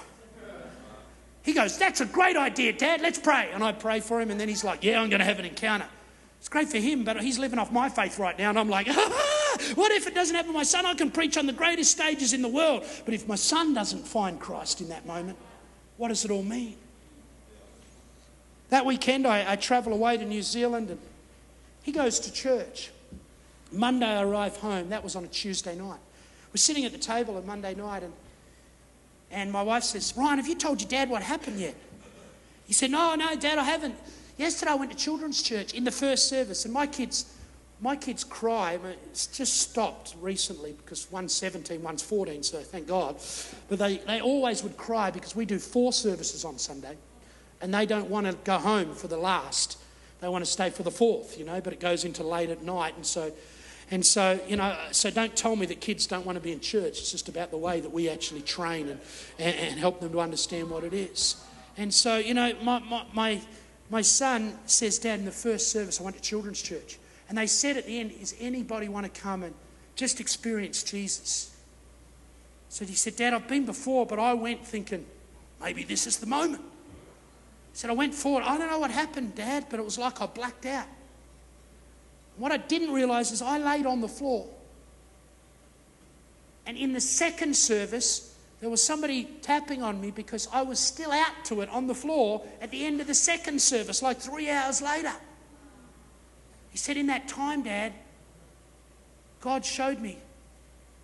He goes, That's a great idea, Dad, let's pray. And I pray for him, and then he's like, Yeah, I'm going to have an encounter. It's great for him, but he's living off my faith right now, and I'm like, ah, [laughs] What if it doesn't happen my son? I can preach on the greatest stages in the world. But if my son doesn't find Christ in that moment, what does it all mean? That weekend, I, I travel away to New Zealand and he goes to church. Monday, I arrive home. That was on a Tuesday night. We're sitting at the table on Monday night and, and my wife says, Ryan, have you told your dad what happened yet? He said, No, no, Dad, I haven't. Yesterday I went to children's church in the first service and my kids, my kids cry. It's just stopped recently because one's 17, one's 14, so thank God. But they, they always would cry because we do four services on Sunday and they don't want to go home for the last. They want to stay for the fourth, you know, but it goes into late at night. And so, and so, you know, so don't tell me that kids don't want to be in church. It's just about the way that we actually train and, and, and help them to understand what it is. And so, you know, my, my, my, my son says, Dad, in the first service, I went to children's church. And they said at the end, Is anybody want to come and just experience Jesus? So he said, Dad, I've been before, but I went thinking, maybe this is the moment. Said, I went forward. I don't know what happened, Dad, but it was like I blacked out. What I didn't realize is I laid on the floor. And in the second service, there was somebody tapping on me because I was still out to it on the floor at the end of the second service, like three hours later. He said, In that time, Dad, God showed me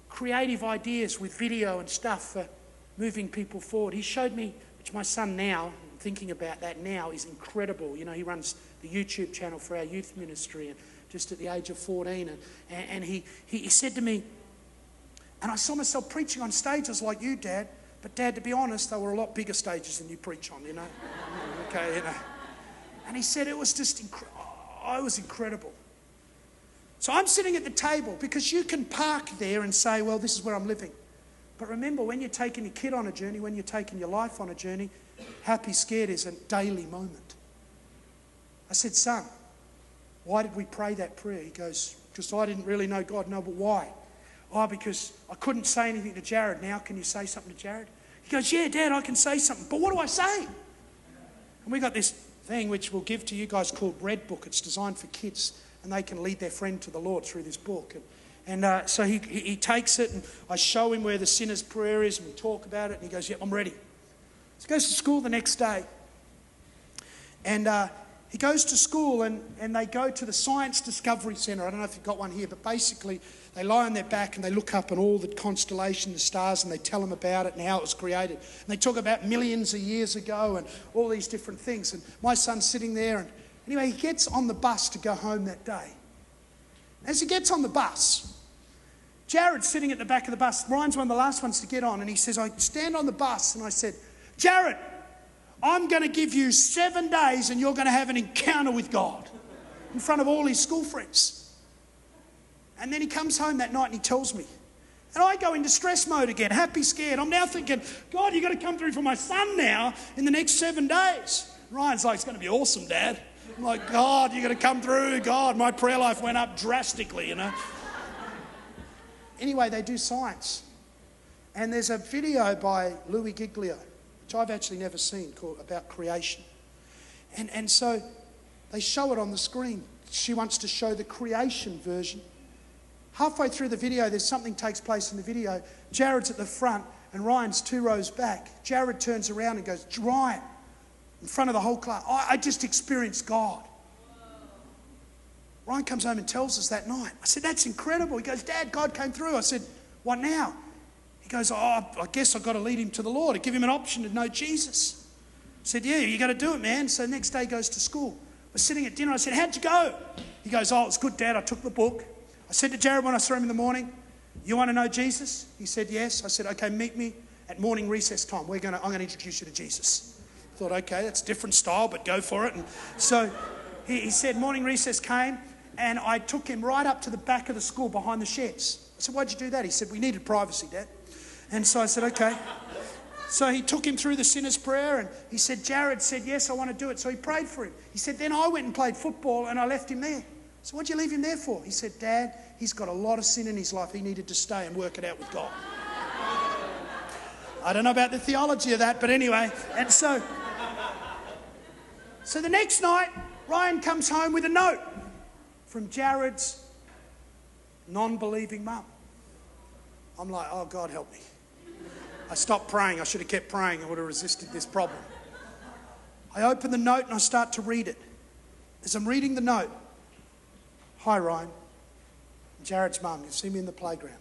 creative ideas with video and stuff for moving people forward. He showed me, which my son now, thinking about that now, is incredible. You know, he runs the YouTube channel for our youth ministry and just at the age of 14. And, and he, he, he said to me, and I saw myself preaching on stages like you, Dad. But, Dad, to be honest, they were a lot bigger stages than you preach on, you know. [laughs] okay, you know. And he said it was just incredible. Oh, it was incredible. So I'm sitting at the table because you can park there and say, well, this is where I'm living. But remember, when you're taking your kid on a journey, when you're taking your life on a journey, happy, scared is a daily moment. I said, son, why did we pray that prayer? He goes, because I didn't really know God. No, but why? Oh, because I couldn't say anything to Jared. Now, can you say something to Jared? He goes, Yeah, Dad, I can say something. But what do I say? And we got this thing which we'll give to you guys called Red Book. It's designed for kids, and they can lead their friend to the Lord through this book. And, and uh, so he, he, he takes it, and I show him where the sinner's prayer is, and we talk about it, and he goes, Yeah, I'm ready. He goes to school the next day. And uh, he goes to school and, and they go to the Science Discovery Centre. I don't know if you've got one here, but basically they lie on their back and they look up at all the constellation, the stars, and they tell them about it and how it was created. And they talk about millions of years ago and all these different things. And my son's sitting there, and anyway, he gets on the bus to go home that day. As he gets on the bus, Jared's sitting at the back of the bus. Ryan's one of the last ones to get on, and he says, I stand on the bus, and I said, Jared, I'm going to give you seven days and you're going to have an encounter with God in front of all his school friends. And then he comes home that night and he tells me. And I go into stress mode again, happy, scared. I'm now thinking, God, you've got to come through for my son now in the next seven days. Ryan's like, it's going to be awesome, Dad. I'm like, God, you're going to come through. God, my prayer life went up drastically, you know. anyway, they do science. And there's a video by Louis Giglio I've actually never seen, called, about creation. And, and so they show it on the screen. She wants to show the creation version. Halfway through the video, there's something takes place in the video. Jared's at the front and Ryan's two rows back. Jared turns around and goes, Ryan, in front of the whole class, I, I just experienced God. Ryan comes home and tells us that night. I said, That's incredible. He goes, Dad, God came through. I said, What now? He goes, Oh, I guess I've got to lead him to the Lord, give him an option to know Jesus. I said, Yeah, you got to do it, man. So next day goes to school. We're sitting at dinner. I said, How'd you go? He goes, Oh, it's good, Dad. I took the book. I said to Jared when I saw him in the morning, You want to know Jesus? He said, Yes. I said, Okay, meet me at morning recess time. We're gonna, I'm going to introduce you to Jesus. I thought, Okay, that's different style, but go for it. And so he, he said, Morning recess came, and I took him right up to the back of the school behind the sheds. I said, Why'd you do that? He said, We needed privacy, Dad. And so I said, okay. So he took him through the sinner's prayer and he said, Jared said, yes, I want to do it. So he prayed for him. He said, then I went and played football and I left him there. So what'd you leave him there for? He said, Dad, he's got a lot of sin in his life. He needed to stay and work it out with God. I don't know about the theology of that, but anyway. And so, so the next night, Ryan comes home with a note from Jared's non believing mum. I'm like, oh, God, help me. I stopped praying. I should have kept praying. I would have resisted this problem. I open the note and I start to read it. As I'm reading the note, hi, Ryan. Jared's mum, you've seen me in the playground.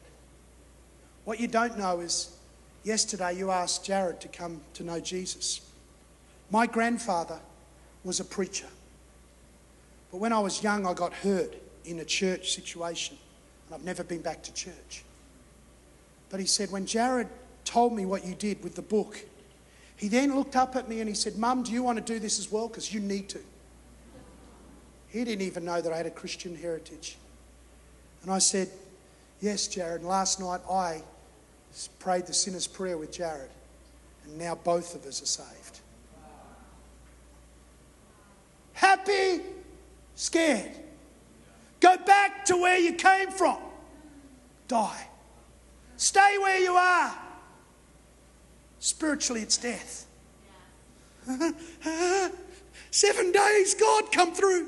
What you don't know is yesterday you asked Jared to come to know Jesus. My grandfather was a preacher. But when I was young, I got hurt in a church situation, and I've never been back to church. But he said, when Jared told me what you did with the book, he then looked up at me and he said, Mum, do you want to do this as well? Because you need to. He didn't even know that I had a Christian heritage. And I said, Yes, Jared. And last night I prayed the sinner's prayer with Jared. And now both of us are saved. Happy, scared. Go back to where you came from. Die. Stay where you are. Spiritually, it's death. [laughs] Seven days, God come through.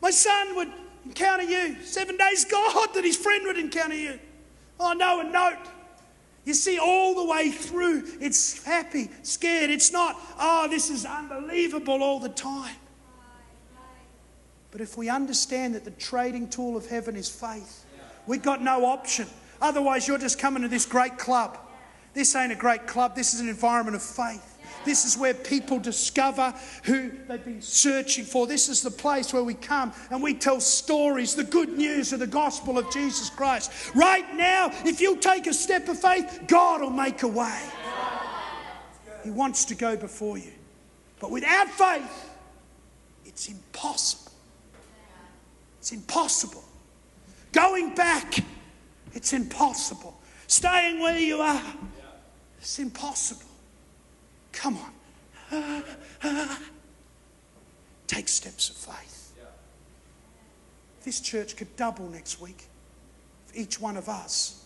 My son would encounter you. Seven days, God, that his friend would encounter you. Oh, no, a note. You see, all the way through, it's happy, scared. It's not, oh, this is unbelievable all the time. But if we understand that the trading tool of heaven is faith, we've got no option. Otherwise, you're just coming to this great club. This ain't a great club, this is an environment of faith. This is where people discover who they've been searching for. This is the place where we come and we tell stories, the good news of the gospel of Jesus Christ. Right now, if you take a step of faith, God will make a way. He wants to go before you. But without faith, it's impossible. It's impossible. Going back, it's impossible. Staying where you are, it's impossible. Come on. Take steps of faith. This church could double next week for each one of us.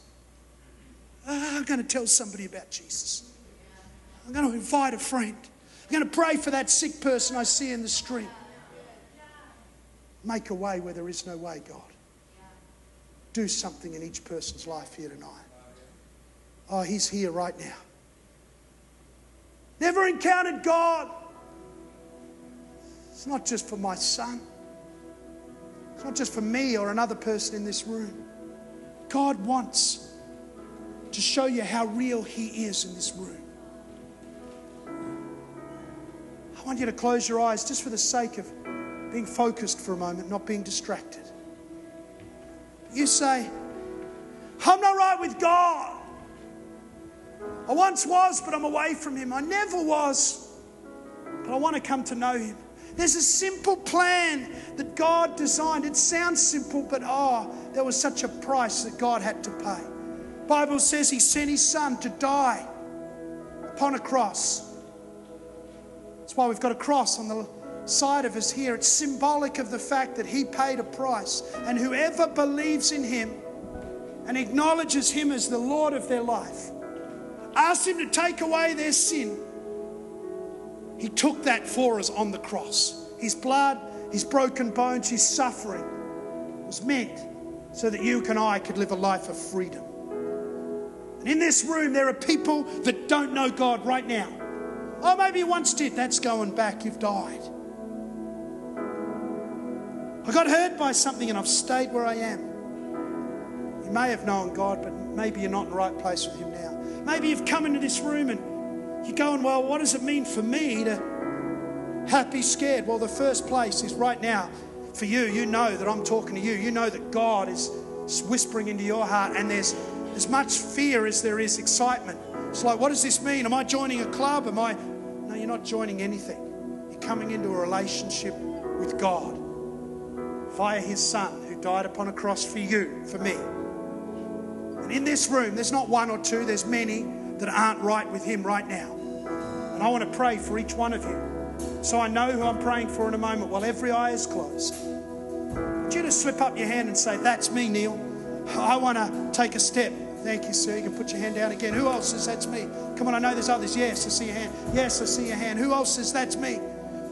I'm going to tell somebody about Jesus. I'm going to invite a friend. I'm going to pray for that sick person I see in the street. Make a way where there is no way, God. Do something in each person's life here tonight. Oh, He's here right now. Never encountered God. It's not just for my son, it's not just for me or another person in this room. God wants to show you how real He is in this room. I want you to close your eyes just for the sake of being focused for a moment, not being distracted. You say, I'm not right with God. I once was, but I'm away from Him. I never was, but I want to come to know Him. There's a simple plan that God designed. It sounds simple, but oh, there was such a price that God had to pay. Bible says He sent His Son to die upon a cross. That's why we've got a cross on the side of us here. It's symbolic of the fact that He paid a price, and whoever believes in Him and acknowledges Him as the Lord of their life asked Him to take away their sin, He took that for us on the cross. His blood, His broken bones, His suffering was meant so that you and I could live a life of freedom. And in this room, there are people that don't know God right now. Oh, maybe you once did. That's going back. You've died. I got hurt by something and I've stayed where I am. You may have known God, but maybe you're not in the right place with Him now. Maybe you've come into this room and you're going, Well, what does it mean for me to happy scared? Well, the first place is right now for you. You know that I'm talking to you. You know that God is whispering into your heart, and there's as much fear as there is excitement. It's like, what does this mean? Am I joining a club? Am I? No, you're not joining anything. You're coming into a relationship with God via His Son who died upon a cross for you, for me. In this room, there's not one or two, there's many that aren't right with Him right now. And I want to pray for each one of you. So I know who I'm praying for in a moment while every eye is closed. Would you just slip up your hand and say, That's me, Neil. I want to take a step. Thank you, sir. You can put your hand down again. Who else says that's me? Come on, I know there's others. Yes, I see your hand. Yes, I see your hand. Who else says that's me?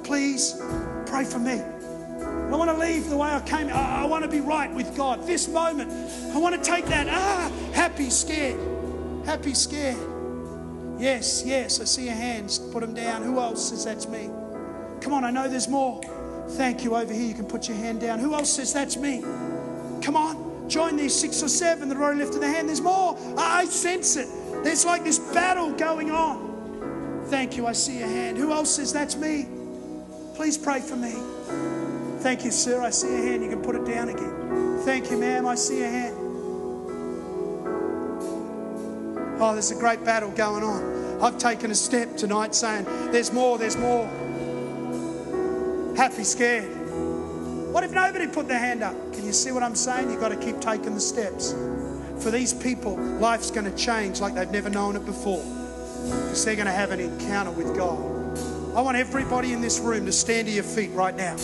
Please pray for me. I want to leave the way I came. I, I want to be right with God. This moment, I want to take that, ah, happy, scared. Happy, scared. Yes, yes, I see your hands. Put them down. Who else says that's me? Come on, I know there's more. Thank you. Over here, you can put your hand down. Who else says that's me? Come on, join these six or seven that have already lifted their hand. There's more. I sense it. There's like this battle going on. Thank you. I see your hand. Who else says that's me? Please pray for me. Thank you, sir. I see your hand. You can put it down again. Thank you, ma'am. I see your hand. Oh, there's a great battle going on. I've taken a step tonight saying, There's more, there's more. Happy, scared. What if nobody put their hand up? Can you see what I'm saying? You've got to keep taking the steps. For these people, life's going to change like they've never known it before because they're going to have an encounter with God. I want everybody in this room to stand to your feet right now.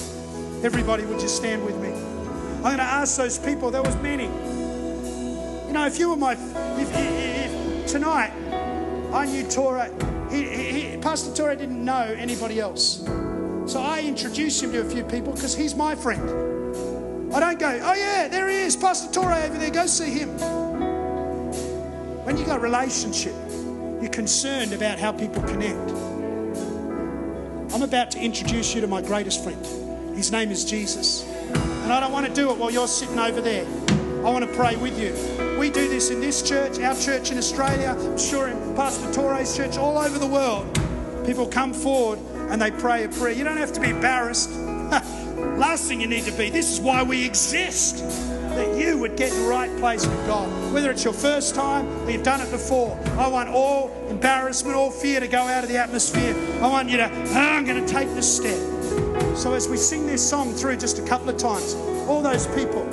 Everybody, would you stand with me? I'm going to ask those people. There was many. You know, if you were my, if, if, if tonight I knew Touré, he, he, Pastor Touré didn't know anybody else, so I introduced him to a few people because he's my friend. I don't go, oh yeah, there he is, Pastor Touré over there. Go see him. When you got relationship, you're concerned about how people connect. I'm about to introduce you to my greatest friend. His name is Jesus. And I don't want to do it while you're sitting over there. I want to pray with you. We do this in this church, our church in Australia, I'm sure in Pastor Touré's church, all over the world. People come forward and they pray a prayer. You don't have to be embarrassed. [laughs] Last thing you need to be, this is why we exist. That you would get in the right place with God. Whether it's your first time or you've done it before. I want all embarrassment, all fear to go out of the atmosphere. I want you to, oh, I'm going to take this step. So as we sing this song through just a couple of times, all those people,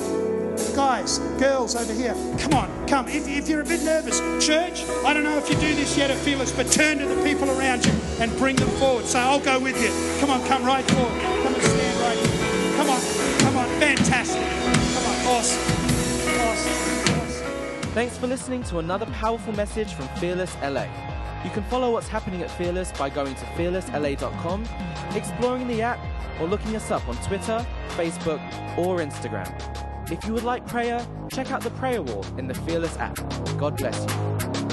guys, girls over here, come on, come. If, if you're a bit nervous, church, I don't know if you do this yet at Fearless, but turn to the people around you and bring them forward. Say, I'll go with you. Come on, come right forward. Come and stand right here. Come on, come on, fantastic. Come on, awesome. Awesome. awesome. Thanks for listening to another powerful message from Fearless LA. You can follow what's happening at Fearless by going to fearlessla.com, exploring the app, or looking us up on Twitter, Facebook, or Instagram. If you would like prayer, check out the prayer wall in the Fearless app. God bless you.